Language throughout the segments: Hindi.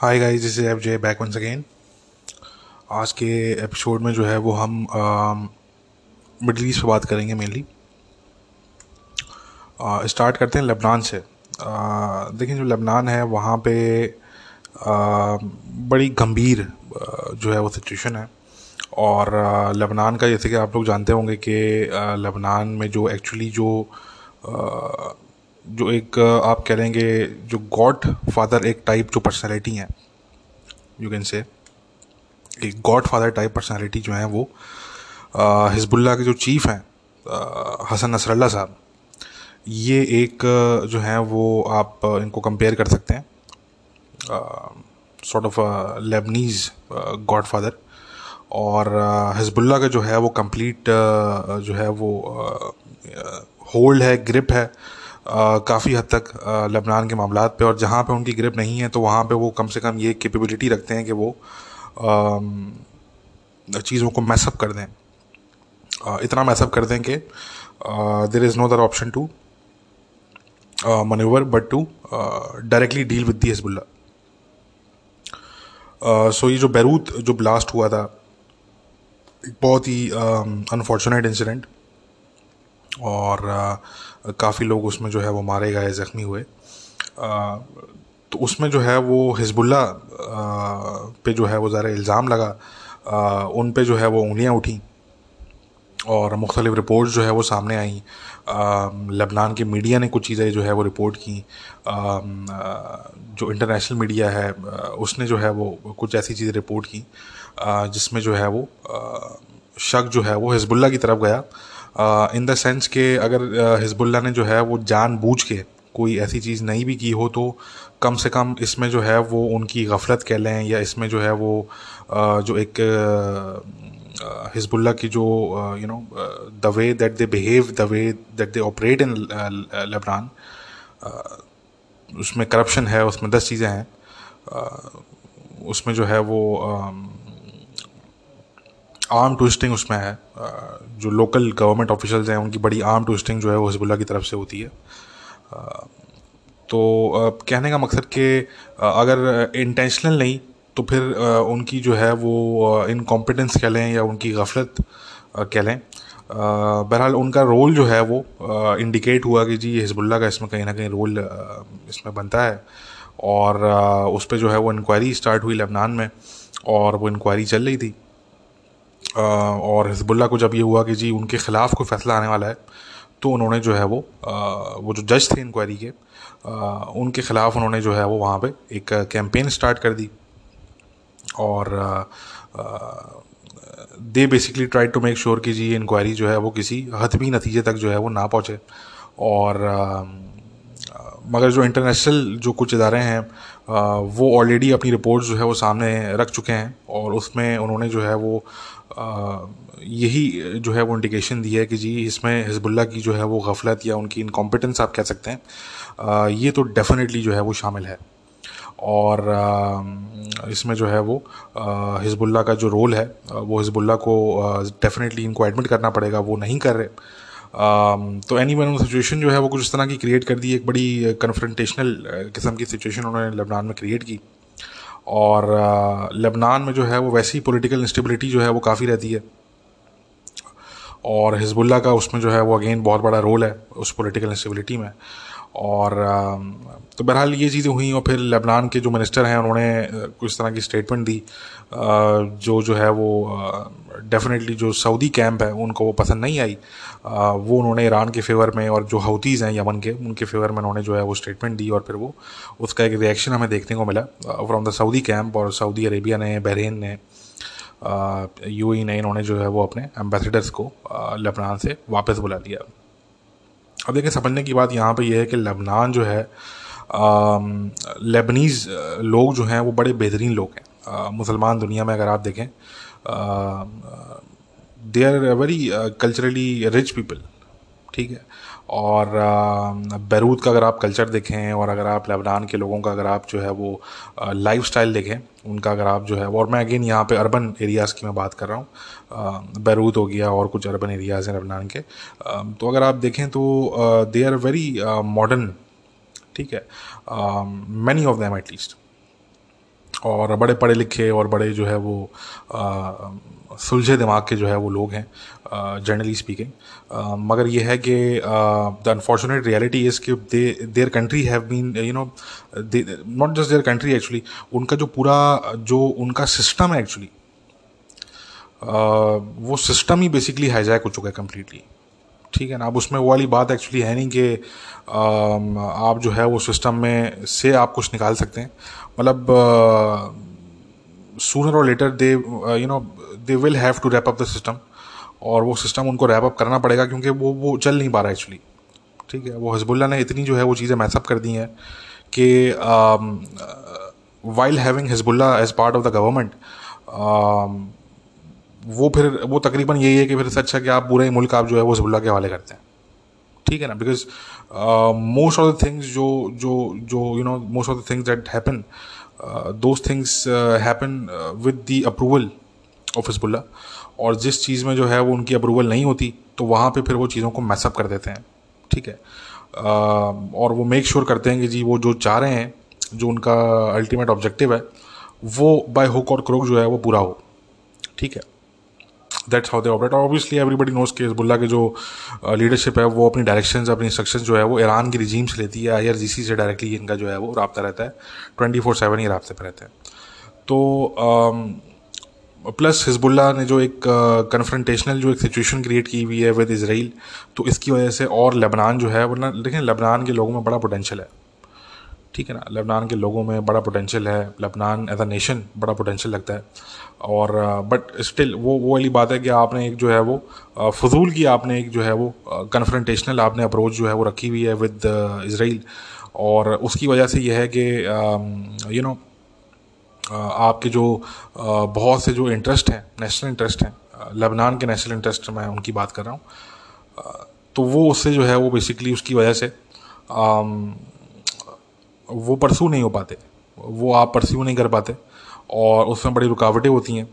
Hi guys this is F J back once again आज के एपिसोड में जो है वो हम मिडल ईस्ट पर बात करेंगे मेनली स्टार्ट करते हैं लेबनान से. देखिए जो लेबनान है वहाँ पे आ, बड़ी गंभीर जो है वो सिचुएशन है. और लेबनान का जैसे कि आप लोग जानते होंगे कि लेबनान में जो एक्चुअली जो आ, जो एक आप कह लेंगे जो गॉड फादर एक टाइप जो पर्सनैलिटी हैं यू कैन से एक गॉड फादर टाइप पर्सनैलिटी जो है वो हिजबुल्ला के जो चीफ हैं हसन नसरल्ला साहब, ये एक जो है वो आप इनको कंपेयर कर सकते हैं। Sort of Lebanese God father, और हिजबुल्ला का जो है वो कंप्लीट जो है वो होल्ड है ग्रिप है काफ़ी हद तक लबनान के मामला पे, और जहाँ पे उनकी ग्रिप नहीं है तो वहाँ पे वो कम से कम ये कैपेबिलिटी रखते हैं कि वो चीज़ों को मैसअप कर दें। इतना मैसअप कर दें कि there is no other option to manoeuvre but to directly deal with the Hezbollah so ये जो बैरूत जो ब्लास्ट हुआ था, बहुत ही अनफॉर्चुनेट इंसिडेंट और काफ़ी लोग उसमें जो है वो मारे गए, ज़ख्मी हुए। तो उसमें जो है वो हिजबुल्ला पे जो है वो ज़रा इल्ज़ाम लगा। उन पे जो है वो उंगलियाँ उठी और मुख्तलिफ़ रिपोर्ट जो है वो सामने आई। लबनान के मीडिया ने कुछ चीज़ें जो है वो रिपोर्ट की। जो इंटरनेशनल मीडिया है उसने जो है वो कुछ ऐसी चीज़ें रिपोर्ट की जिसमें जो है वो शक जो है वो हिजबुल्ला की तरफ़ गया। इन द सेंस के अगर हिजबुल्ला ने जो है वो जान बूझ के कोई ऐसी चीज़ नहीं भी की हो तो कम से कम इसमें जो है वो उनकी गफलत कह लें या इसमें जो है वो जो एक हिजबुल्ला की जो you know the way that they behave the way that they operate in Lebanon उसमें करप्शन है, उसमें दस चीज़ें हैं उसमें जो है वो आर्म ट्विस्टिंग उसमें है। जो लोकल गवर्नमेंट ऑफिशल्स हैं, उनकी बड़ी आर्म ट्विस्टिंग जो है वो हिजबुल्ला की तरफ़ से होती है। तो कहने का मकसद कि अगर इंटेंशनल नहीं तो फिर उनकी जो है वो इनकॉम्पिटेंस कह लें या उनकी गफलत कह लें। बहरहाल उनका रोल जो है वो इंडिकेट हुआ कि जी हिजबुल्ला का इसमें कहीं ना कहीं रोल इसमें बनता है। और उस पर जो है वो इंक्वायरी स्टार्ट हुई लेबनान में और वो इंक्वायरी चल रही थी। और हिजबुल्ला को जब ये हुआ कि जी उनके ख़िलाफ़ कोई फ़ैसला आने वाला है तो उन्होंने जो है वो वो जो जज थे इंक्वायरी के उनके ख़िलाफ़ उन्होंने जो है वो वहाँ पे एक कैंपेन स्टार्ट कर दी। और they basically try to make sure कि जी ये इंक्वायरी जो है वो किसी हतमी नतीजे तक जो है वो ना पहुँचे। और मगर जो इंटरनेशनल जो कुछ इदारे हैं वो ऑलरेडी अपनी रिपोर्ट जो है वो सामने रख चुके हैं और उसमें उन्होंने जो है वो यही जो है वो इंडिकेशन दी है कि जी इसमें हिजबुल्ला की जो है वो गफलत या उनकी इनकॉम्पिटेंस आप कह सकते हैं। ये तो डेफिनेटली जो है वो शामिल है। और इसमें जो है वो हिजबुल्ला का जो रोल है वो हिजबुल्ला को डेफिनेटली इनको एडमिट करना पड़ेगा, वो नहीं कर रहे। तो एनी वन सिचुएशन जो है, वो कुछ इस तरह की क्रिएट कर दी, एक बड़ी कन्फ्रंटेशनल किस्म की सिचुएशन उन्होंने लेबनान में क्रिएट की। और लेबनान में जो है, वो वैसी पॉलिटिकल इंस्टेबिलिटी जो है, वो काफ़ी रहती है। और हिजबुल्ला का उसमें जो है, वो अगेन बहुत बड़ा रोल है, उस पॉलिटिकल इंस्टेबिलिटी में। और तो बहरहाल ये चीज़ें हुई, और फिर लेबनान के जो मिनिस्टर हैं, उन्होंने कुछ तरह की स्टेटमेंट दी। जो जो है, वो डेफिनेटली जो सऊदी कैंप है, उनको वो पसंद नहीं आई। वो उन्होंने ईरान के फेवर में और जो हौतीज़ हैं यमन के, उनके फेवर में उन्होंने जो है वो स्टेटमेंट दी और फिर वो उसका एक रिएक्शन हमें देखने को मिला। फ्रॉम द सऊदी कैंप और सऊदी अरेबिया ने बहरीन ने यू ई ने इन्होंने जो है वो अपने एम्बेसडर्स को लबनान से वापस बुला लिया। अब देखिए, समझने की बात यहाँ पे यह है कि लबनान जो है लेबनीज़ लोग जो हैं वो बड़े बेहतरीन लोग हैं। मुसलमान दुनिया में अगर आप देखें they are very culturally rich people ठीक है? और बैरूत का अगर आप कल्चर देखें और अगर आप लेबनान के लोगों का अगर आप जो है वो लाइफ स्टाइल देखें, उनका अगर आप जो है, और मैं अगेन यहाँ पे अर्बन एरियाज़ की मैं बात कर रहा हूँ बैरूत हो गया और कुछ अर्बन एरियाज़ हैं लेबनान के तो अगर आप देखें तो दे आर वेरी मॉडर्न ठीक है? मैनी ऑफ़ दैम एटलीस्ट और बड़े पढ़े लिखे और बड़े जो है वो सुलझे दिमाग के जो है वो लोग हैं जनरली स्पीकिंग मगर ये है कि द अनफॉर्चुनेट रियलिटी इज़ कि their country have been you know not just their country actually उनका जो पूरा, जो उनका सिस्टम है एक्चुअली वो सिस्टम ही बेसिकली हाईजैक हो चुका है कम्प्लीटली ठीक है ना? अब उसमें वो वाली बात एक्चुअली है नहीं कि आप जो है वो सिस्टम में से आप कुछ निकाल सकते हैं। मतलब सूनर और later they you know they will have to wrap up the system और वो सिस्टम उनको रैप अप करना पड़ेगा क्योंकि वो वो चल नहीं पा रहा एक्चुअली ठीक है? वो हजबुल्ला ने इतनी जो है वो चीज़ें मैसअप कर दी हैं कि while having Hezbollah as part of the government वो फिर, वो तकरीबन यही है कि फिर अच्छा कि आप पूरे ही मुल्क आप जो है वो हिजबुल्ला के हवाले करते हैं। ठीक है ना? Because most of the things जो जो जो you know most of the things that happen those things happen with the approval of Hezbollah और जिस चीज़ में जो है वो उनकी अप्रूवल नहीं होती तो वहाँ पे फिर वो चीज़ों को मैसअप कर देते हैं। ठीक है? uh, और वो मेक श्योर sure करते हैं कि जी वो जो चाह रहे हैं जो उनका अल्टीमेट ऑब्जेक्टिव है वो बाय हुक और क्रोक जो है वो पूरा हो। ठीक है? That's how they operate obviously everybody knows के हिजबुल्ला के जो लीडरशिप है वो अपनी डायरेक्शन अपनी इंस्ट्रक्शन जो है वो ईरान की रिजीम से लेती है आई आर जी सी से डायरेक्टली इनका जो है वो रबता रहता है ट्वेंटी फोर सेवन ही रबते पर रहते हैं। तो प्लस हिजबुल्ला ने जो एक कन्फ्रंटेशनल जो एक सिचुएशन क्रिएट की हुई है विद इसराइल तो इसकी वजह से और लेबनान जो है, वरना देखें लेबनान के लोगों में बड़ा पोटेंशियल है। ठीक है ना? लेबनान के लोगों में बड़ा पोटेंशियल है। लेबनान एज अ नेशन बड़ा पोटेंशियल लगता है। और बट स्टिल वो वो वाली बात है कि आपने एक जो है वो फजूल की आपने एक जो है वो कन्फ्रंटेशनल आपने अप्रोच जो है वो रखी हुई है विद इसराइल और उसकी वजह से यह है कि यू नो आपके जो बहुत से जो इंटरेस्ट हैं नेशनल इंटरेस्ट हैं लेबनान के नेशनल इंटरेस्ट मैं उनकी बात कर रहा हूँ। तो वो उससे जो है, वो बेसिकली उसकी वजह से वो परसू नहीं हो पाते। वो आप परस्यू नहीं कर पाते और उसमें बड़ी रुकावटें होती हैं।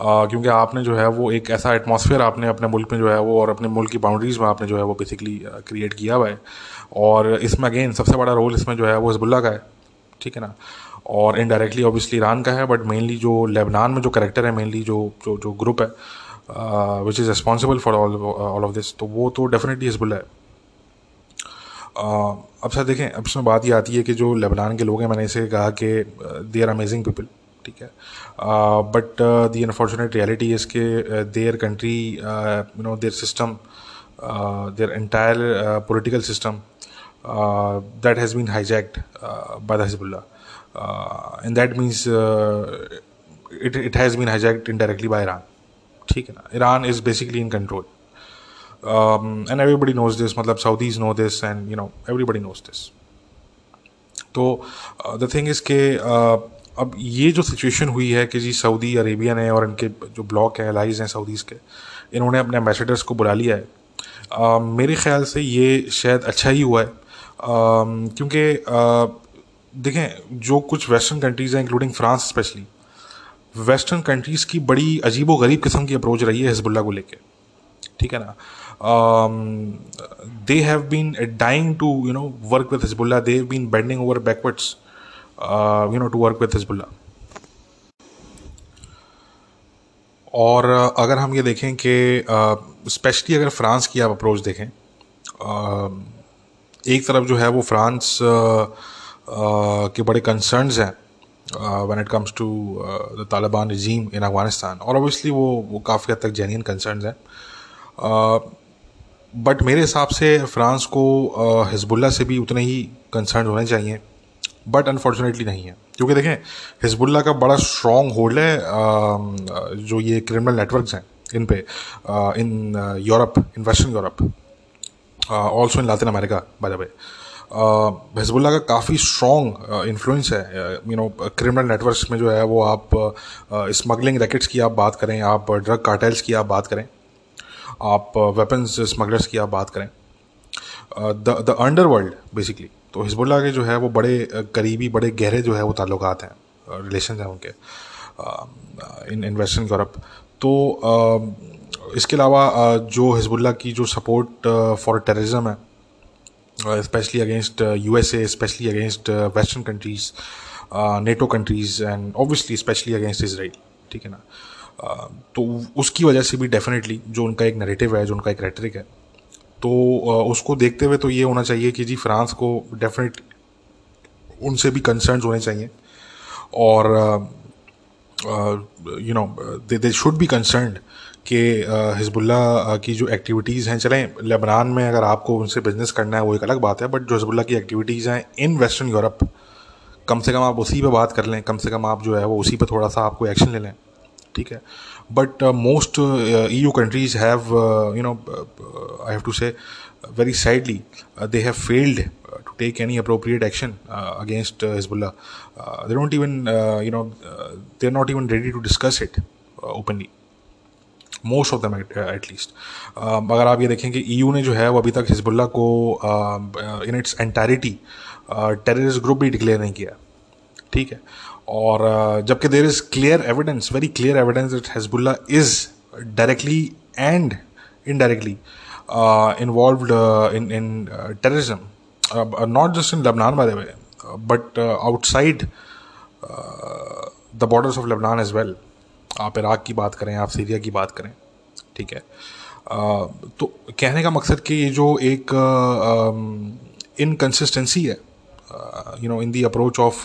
क्योंकि आपने जो है, वो एक ऐसा एटमॉस्फेयर आपने अपने मुल्क में जो है, वो और अपने मुल्क की बाउंड्रीज़ में आपने जो है, वो बेसिकली क्रिएट किया हुआ है। और इसमें अगेन सबसे बड़ा रोल इसमें जो है, वो हिजबुल्ला का है। ठीक है ना? और इनडायरेक्टली ऑब्वियसली ईरान का है बट मेनली जो लेबनान में जो करेक्टर है मेनली जो जो जो ग्रुप है which is responsible for all all of this तो वो तो डेफिनेटली हिजबुल्ला है। Uh, अब सर देखें अब इसमें बात ये आती है कि जो लेबनान के लोग हैं मैंने इसे कहा कि दे आर अमेजिंग पीपल ठीक है? But the unfortunate reality is के their country you know their system their entire political system that has been hijacked by the Hezbollah and that means it it has been hijacked indirectly by Iran ठीक है ना? Iran is basically in control and everybody knows this मतलब Saudis know this and you know everybody knows this तो द थिंग इज़ के अब ये जो सिचुएशन हुई है कि जी सऊदी अरेबिया ने और इनके जो ब्लॉक हैं एलाइज हैं सऊदीज़ के इन्होंने अपने एम्बेसडर्स को बुला लिया है। Uh, मेरे ख्याल से ये शायद अच्छा ही हुआ है। Uh, क्योंकि देखें जो कुछ वेस्टर्न कंट्रीज़ हैं including France specially western countries की बड़ी अजीब गरीब किस्म की अप्रोच रही है हिजबुल्ला को लेके ठीक है ना they have been dying to you know work with Hezbollah. They've been bending over backwards, uh, you know, to work with Hezbollah. और अगर हम ये देखें कि स्पेशली uh, अगर फ्रांस की आप अप्रोच देखें uh, एक तरफ़ जो है वो फ्रांस के बड़े कंसर्न्स हैं when it comes to the Taliban regime in Afghanistan और ऑब्वियसली वो वो काफ़ी हद तक जेन्यन कंसर्न्स हैं. बट मेरे हिसाब से फ्रांस को हिजबुल्ला से भी उतने ही कंसर्न होने चाहिए बट अनफॉर्चुनेटली नहीं है. क्योंकि देखें हिजबुल्ला का बड़ा स्ट्रॉन्ग होल्ड है जो ये क्रिमिनल नेटवर्क्स हैं, इन पे in Europe in western Europe also in Latin America by the way Hezbollah का काफ़ी स्ट्रॉन्ग इन्फ्लुएंस है। यू नो क्रिमिनल नेटवर्क्स में जो है वो आप स्मगलिंग रैकेट्स की आप बात करें, आप ड्रग कार्टेल्स की आप बात करें, आप वेपन्स स्मगलर्स की आप बात करें। द अंडर वर्ल्ड बेसिकली तो हिजबुल्ला के जो है वो बड़े करीबी, बड़े गहरे जो है वो ताल्लुक हैं रिलेशन हैं उनके इन इन वेस्टर्न यूरोप तो इसके अलावा जो हिजबुल्ला की जो सपोर्ट फॉर टेररिज्म है specially against U S A specially against western countries NATO countries and obviously specially against Israel ठीक है ना? Uh, तो उसकी वजह से भी डेफिनेटली जो उनका एक नरेटिव है जो उनका एक रेटरिक है तो uh, उसको देखते हुए तो ये होना चाहिए कि जी फ्रांस को डेफिनेट उनसे भी कंसर्न होने चाहिए और you know they should be concern कि हिजबुल्ला की जो एक्टिविटीज़ हैं चलें लेबनान में अगर आपको उनसे बिज़नेस करना है वो एक अलग बात है बट जो हिजबुल्ला की एक्टिविटीज़ हैं इन वेस्टर्न यूरोप कम से कम आप उसी पे बात कर लें कम से कम आप जो है वो उसी पे थोड़ा सा आपको एक्शन ले लें ठीक है but most E U countries have you know I have to say uh, they have failed uh, to take any appropriate action uh, against Hezbollah. they don't even, you know, they're not even ready to discuss it openly. Most of them at least अगर आप ये देखें कि ई e ने जो है वो अभी तक हिजबुल्ला को in its entirety terrorist group भी डिक्लेयर नहीं किया। ठीक है? और uh, जबकि there is clear evidence very clear evidence that Hezbollah is directly and indirectly involve in in terrorism not just in Lebanon by the way but outside the borders of Lebanon as well आप इराक की बात करें आप सीरिया की बात करें ठीक है? आ, तो कहने का मकसद कि ये जो एक इनकन्सिस्टेंसी है you know in the approach of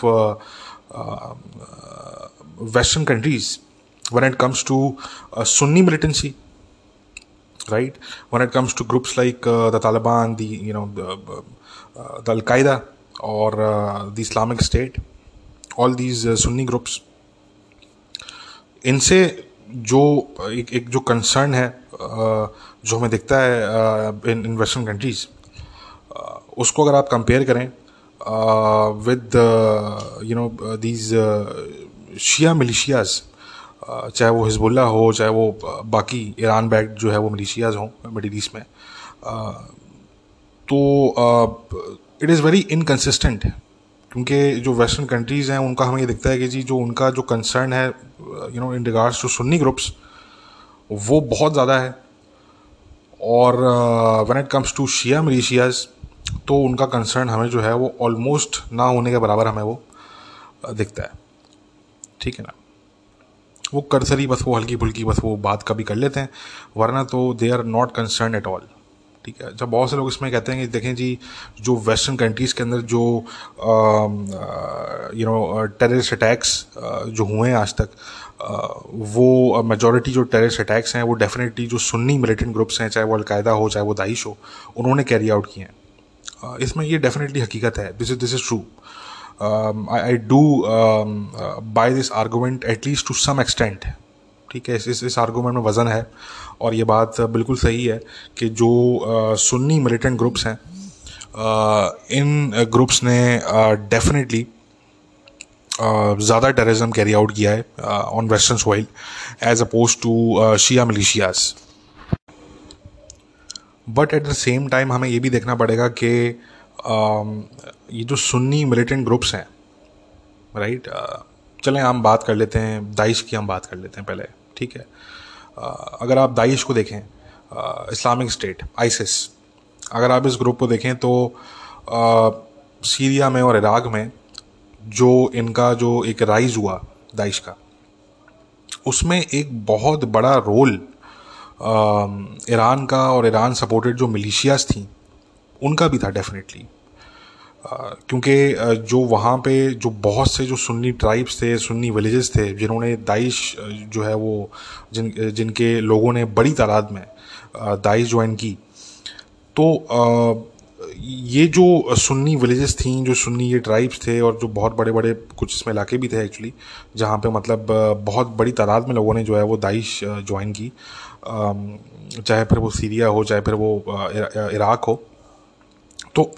western countries when it comes to Sunni militancy right when it comes to groups like the Taliban the you know the Al-Qaeda और the Islamic State all these Sunni groups इनसे जो एक एक जो कंसर्न है जो हमें दिखता है इन इन वेस्टर्न कंट्रीज़ उसको अगर आप कंपेयर करें with you know these Shia militias चाहे वो हिजबुल्ला हो, चाहे वो बाकी ईरान बैग जो है वो मिलिशियाज हों मिडिल ईस्ट में तो इट इज़ वेरी इनकन्सिस्टेंट क्योंकि जो वेस्टर्न कंट्रीज़ हैं उनका हमें ये दिखता है कि जी जो उनका जो कंसर्न है you know in regards to Sunni groups वो बहुत ज़्यादा है। और when it comes to Shia militias तो उनका कंसर्न हमें जो है वो ऑलमोस्ट ना होने के बराबर हमें वो uh, दिखता है। ठीक है ना? वो करसरी बस वो हल्की फुल्की बस वो बात कभी कर लेते हैं वरना तो they are not concern at all ठीक है। जब बहुत से लोग इसमें कहते हैं कि देखें जी, जो वेस्टर्न कंट्रीज़ के अंदर जो यू नो टेररिस्ट अटैक्स जो हुए हैं आज तक वो मेजॉरिटी जो टेररिस्ट अटैक्स हैं, वो डेफिनेटली जो सुन्नी मिलिटेंट ग्रुप्स हैं, चाहे वो अलकायदा हो, चाहे वो दाइश हो, उन्होंने कैरी आउट किए हैं। इसमें ये डेफिनेटली हकीकत है। This is this is true I do buy this argument at least to some extent ठीक है इस इस आर्गूमेंट में वज़न है। और ये बात बिल्कुल सही है कि जो आ, सुन्नी मिलिटेंट ग्रुप्स हैं इन ग्रुप्स ने डेफिनेटली ज़्यादा टेररिज्म कैरी आउट किया है on western soil as opposed to Shia militias but at the same time हमें ये भी देखना पड़ेगा कि ये जो सुन्नी मिलिटेंट ग्रुप्स हैं राइट चलें हम बात कर लेते हैं दाइश की हम बात कर लेते हैं पहले। ठीक है? अगर आप दाइश को देखें इस्लामिक स्टेट, आइसिस, अगर आप इस ग्रुप को देखें तो सीरिया में और इराक में जो इनका जो एक राइज हुआ दाइश का, उसमें एक बहुत बड़ा रोल ईरान का और ईरान सपोर्टेड जो मिलिशियाज थी, उनका भी था डेफिनेटली क्योंकि जो वहाँ पे जो बहुत से जो सुन्नी ट्राइब्स थे, सुन्नी विलेजेस थे, जिन्होंने दाइश जो है वो, जिन जिनके लोगों ने बड़ी तादाद में दाइश ज्वाइन की। तो ये जो सुन्नी विलेजेस थी, जो सुन्नी ये ट्राइब्स थे, और जो बहुत बड़े बड़े कुछ इसमें इलाके भी थे एक्चुअली जहाँ पे मतलब बहुत बड़ी तादाद में लोगों ने जो है वो दाइश ज्वाइन की। चाहे फिर वो सीरिया हो, चाहे फिर वो इराक हो। तो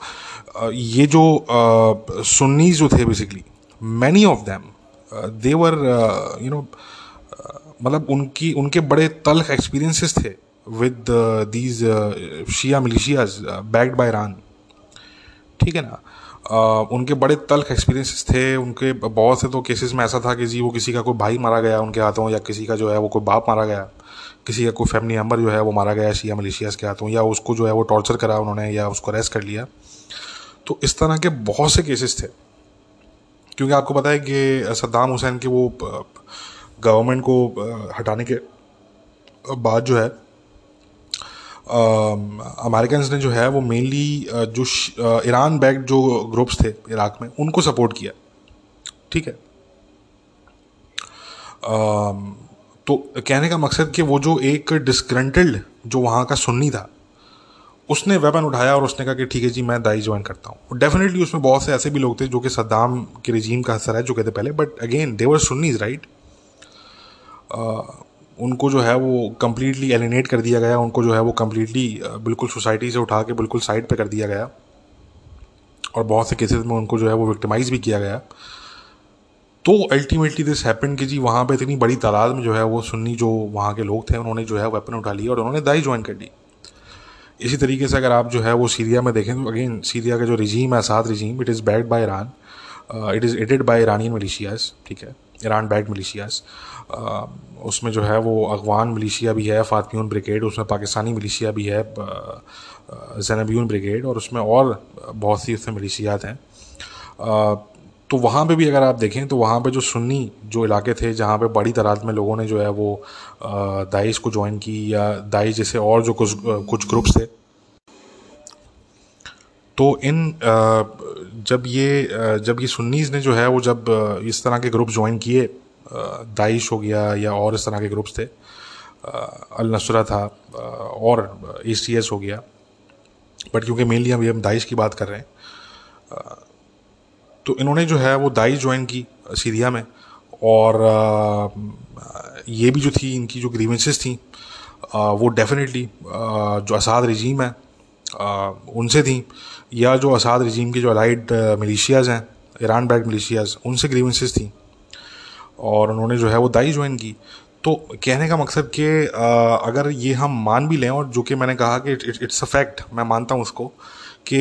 ये जो सुन्नीज जो थे basically many of them their you know मतलब उनकी उनके बड़े तल्ख एक्सपीरियंसेस थे with these Shia militias backed by Iran ठीक है ना? Uh, उनके बड़े तल्ख एक्सपीरियंसेस थे उनके बहुत से तो केसेस में ऐसा था कि जी वो किसी का कोई भाई मारा गया उनके हाथों या किसी का जो है वो कोई बाप मारा गया किसी का कोई फैमिली मेंबर जो है वो मारा गया शिया मलेशियाज़ के हाथों या उसको जो है वो टॉर्चर करा उन्होंने या उसको अरेस्ट कर लिया। तो इस तरह के बहुत से केसेस थे। क्योंकि आपको पता है कि सद्दाम हुसैन के वो गवर्नमेंट को हटाने के बाद जो है अमेरिकन ने जो है, वो मेनली जो ईरान बैक जो ग्रुप्स थे इराक में, उनको सपोर्ट किया। ठीक है? तो कहने का मकसद कि वो जो एक डिस्ग्रंटल्ड जो वहाँ का सुन्नी था उसने वेपन उठाया और उसने कहा कि ठीक है जी, मैं दाई ज्वाइन करता हूँ। डेफिनेटली उसमें बहुत से ऐसे भी लोग थे जो कि सद्दाम के रिजीम का असर रह चुके थे पहले but again their Sunnis right उनको जो है वो कम्प्लीटली एलिनेट कर दिया गया, उनको जो है वो कम्प्लीटली बिल्कुल सोसाइटी से उठा के बिल्कुल साइड पे कर दिया गया। और बहुत से केसेस में उनको जो है वो विक्टिमाइज भी किया गया। तो अल्टीमेटली दिस हैपन कि जी, वहाँ पे इतनी बड़ी तादाद में जो है वो सुन्नी जो वहाँ के लोग थे, उन्होंने जो है वेपन उठा लिया और उन्होंने दाई ज्वाइन कर ली इसी तरीके से अगर आप जो है वो सीरिया में देखें तो अगेन सीरिया का जो रिजीम है साथ regime it is backed by Iran it is aided by Iranian militias ठीक है? ईरान बैड मलेशियाज उसमें जो है वो अगवान मलेशिया भी है फातमियन ब्रिगेड, उसमें पाकिस्तानी मलेशिया भी है जैनबियन ब्रिगेड, और उसमें और बहुत सी उसमें मलेशियात हैं। तो वहाँ पे भी अगर आप देखें तो वहाँ पे जो सुन्नी जो इलाके थे, जहाँ पे बड़ी तादाद में लोगों ने जो है वो दाइश को ज्वाइन की या दाइश जैसे और जो कुछ कुछ ग्रुप्स थे। तो इन जब ये जब ये सुन्नीज़ ने जो है वो जब इस तरह के ग्रुप ज्वाइन किए दाइश हो गया या और इस तरह के ग्रुप्स थे अल नसरा था और ए हो गया। बट क्योंकि मेनली अभी हम दाइश की बात कर रहे हैं तो इन्होंने जो है वो दाई ज्वाइन की सीरिया में। और ये भी जो थी, इनकी जो ग्रीवेंसेस थी वो डेफिनेटली जो असाद रजीम है उनसे थी। या जो असाद रजीम के जो अलाइड मलेशियाज़ हैं ईरान बैग मलेशियाज़ उनसे ग्रीवेंसेस थी। और उन्होंने जो है वो दाई ज्वाइन की। तो कहने का मकसद कि अगर ये हम मान भी लें, और जो कि मैंने कहा कि इट्स अ फैक्ट मैं मानता हूँ उसको कि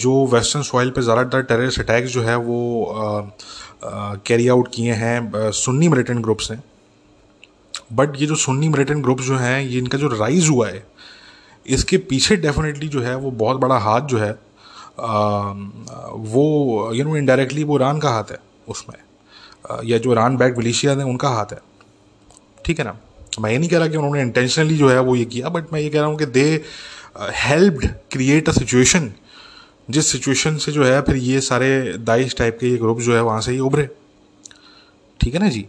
जो वेस्टर्न सॉइल पे ज़्यादातर टेररिस्ट अटैक्स जो है वो कैरी आउट किए हैं सुन्नी मिलिटेंट ग्रुप्स ने। बट ये जो सुन्नी मिलिटेंट ग्रुप्स जो हैं ये इनका जो राइज हुआ है इसके पीछे डेफिनेटली जो है वो बहुत बड़ा हाथ जो है आ, वो यू नो इनडायरेक्टली वो ईरान का हाथ है उसमें। या जो ईरान बैक मलेशिया हैं उनका हाथ है। ठीक है ना? मैं ये नहीं कह रहा कि उन्होंने इंटेंशनली जो है वो ये किया बट मैं ये कह रहा हूँ कि they helped create a situation जिस सिचुएशन से जो है फिर ये सारे दाइश टाइप के ये ग्रुप जो है वहाँ से ही उभरे। ठीक है ना जी?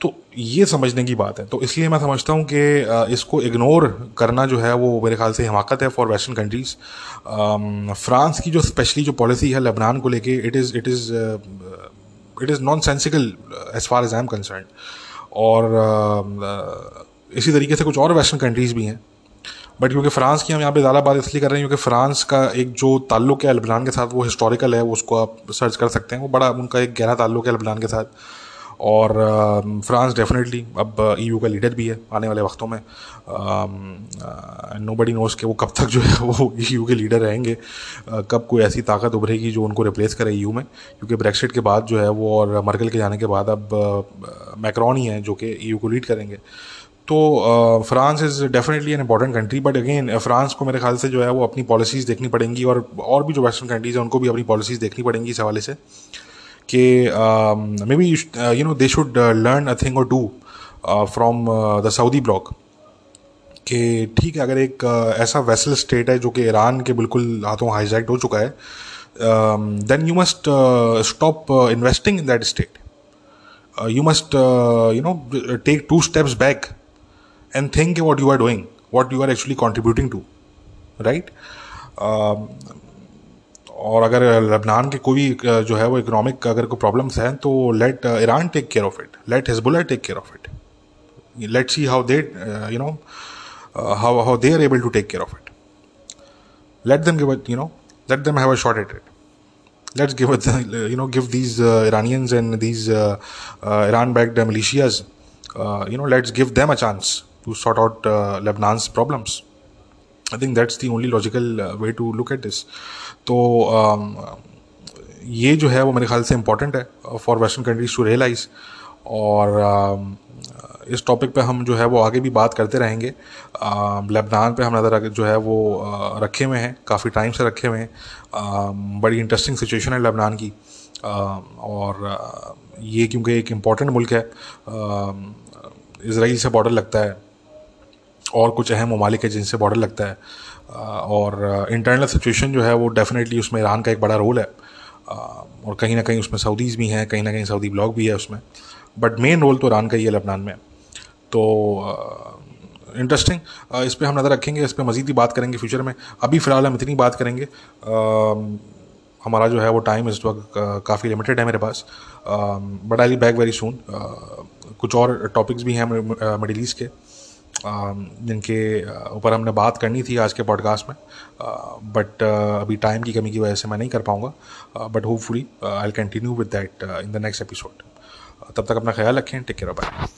तो ये समझने की बात है। तो इसलिए मैं समझता हूँ कि इसको इग्नोर करना जो है वो मेरे ख्याल से हिमाकत है फॉर वेस्टर्न कंट्रीज़ फ्रांस की जो स्पेशली जो पॉलिसी है लेबनान को लेके it is it is it is nonsensical as far as I am concern और uh, इसी तरीके से कुछ और वेस्टर्न कंट्रीज़ भी हैं। बट क्योंकि फ्रांस की हम यहाँ पे ज़्यादा बात इसलिए कर रहे हैं क्योंकि फ्रांस का एक जो ताल्लुक है लेबनान के साथ, वो हिस्टोरिकल है, उसको आप सर्च कर सकते हैं। वो बड़ा उनका एक गहरा ताल्लुक है लेबनान के साथ। और फ्रांस डेफिनेटली अब ईयू का लीडर भी है आने वाले वक्तों में। नो बडी नोस के वो कब तक जो है वो ईयू के लीडर रहेंगे। कब कोई ऐसी ताकत उभरेगी जो उनको रिप्लेस करे ईयू में। क्योंकि ब्रेक्सिट के बाद जो है वो और मर्कल के जाने के बाद अब मैक्रॉन ही हैं जो कि ईयू को लीड करेंगे। तो France is definitely an important country but again France को मेरे ख्याल से जो है वो अपनी पॉलिसीज़ देखनी पड़ेंगी और और भी जो वेस्टर्न कंट्रीज़ हैं उनको भी अपनी पॉलिसीज़ देखनी पड़ेंगी इस हवाले से कि maybe you know they should learn a thing or two from the Saudi bloc कि ठीक है अगर एक uh, ऐसा वेसल स्टेट है जो कि ईरान के बिल्कुल हाथों हाईजैक्ट हो चुका है then you must stop investing in that state you must you know take two steps back and think what you are doing what you are actually contributing to right और अगर लबनान के कोई जो है वो इकोनॉमिक अगर कोई प्रॉब्लम्स हैं तो let Iran take care of it let Hezbollah take care of it let see how they you know how how they are able to take care of it let them give it you know let them have a shot at it let's give it you know give these uh, iranians and these uh, uh, iran backed militias you know let's give them a chance To sort out lebanon's problems. I think that's the only logical way to look at this. तो ये जो है वो मेरे ख्याल से इंपॉर्टेंट है for western countries to realise और इस टॉपिक पे हम जो है वो आगे भी बात करते रहेंगे। लेबनान पे हम नज़र जो है वो रखे हुए हैं, काफ़ी टाइम से रखे हुए हैं। बड़ी इंटरेस्टिंग सिचुएशन है लेबनान की। और ये क्योंकि एक इंपॉर्टेंट मुल्क है। इसराइल से बॉर्डर लगता है। और कुछ अहम ममालिक है जिनसे बॉर्डर लगता है। और इंटरनल सिचुएशन जो है वो डेफिनेटली उसमें ईरान का एक बड़ा रोल है। और कहीं ना कहीं उसमें सऊदीज़ भी हैं, कहीं ना कहीं सऊदी ब्लॉक भी है उसमें। बट मेन रोल तो ईरान का ही है लबनान में। तो इंटरेस्टिंग इस पर हम नज़र रखेंगे, इस पर मज़ीद ही बात करेंगे फ्यूचर में। अभी फ़िलहाल हम इतनी बात करेंगे। हमारा जो है वो टाइम इस वक्त काफ़ी लिमिटेड है मेरे पास। But I back very soon कुछ और टॉपिक्स भी हैं मिडिल ईस्ट के। जिनके ऊपर हमने बात करनी थी आज के पॉडकास्ट में बट अभी टाइम की कमी की वजह से मैं नहीं कर पाऊँगा but hopefully I continue with that in the next episode तब तक अपना ख्याल रखें टेक केयर बाय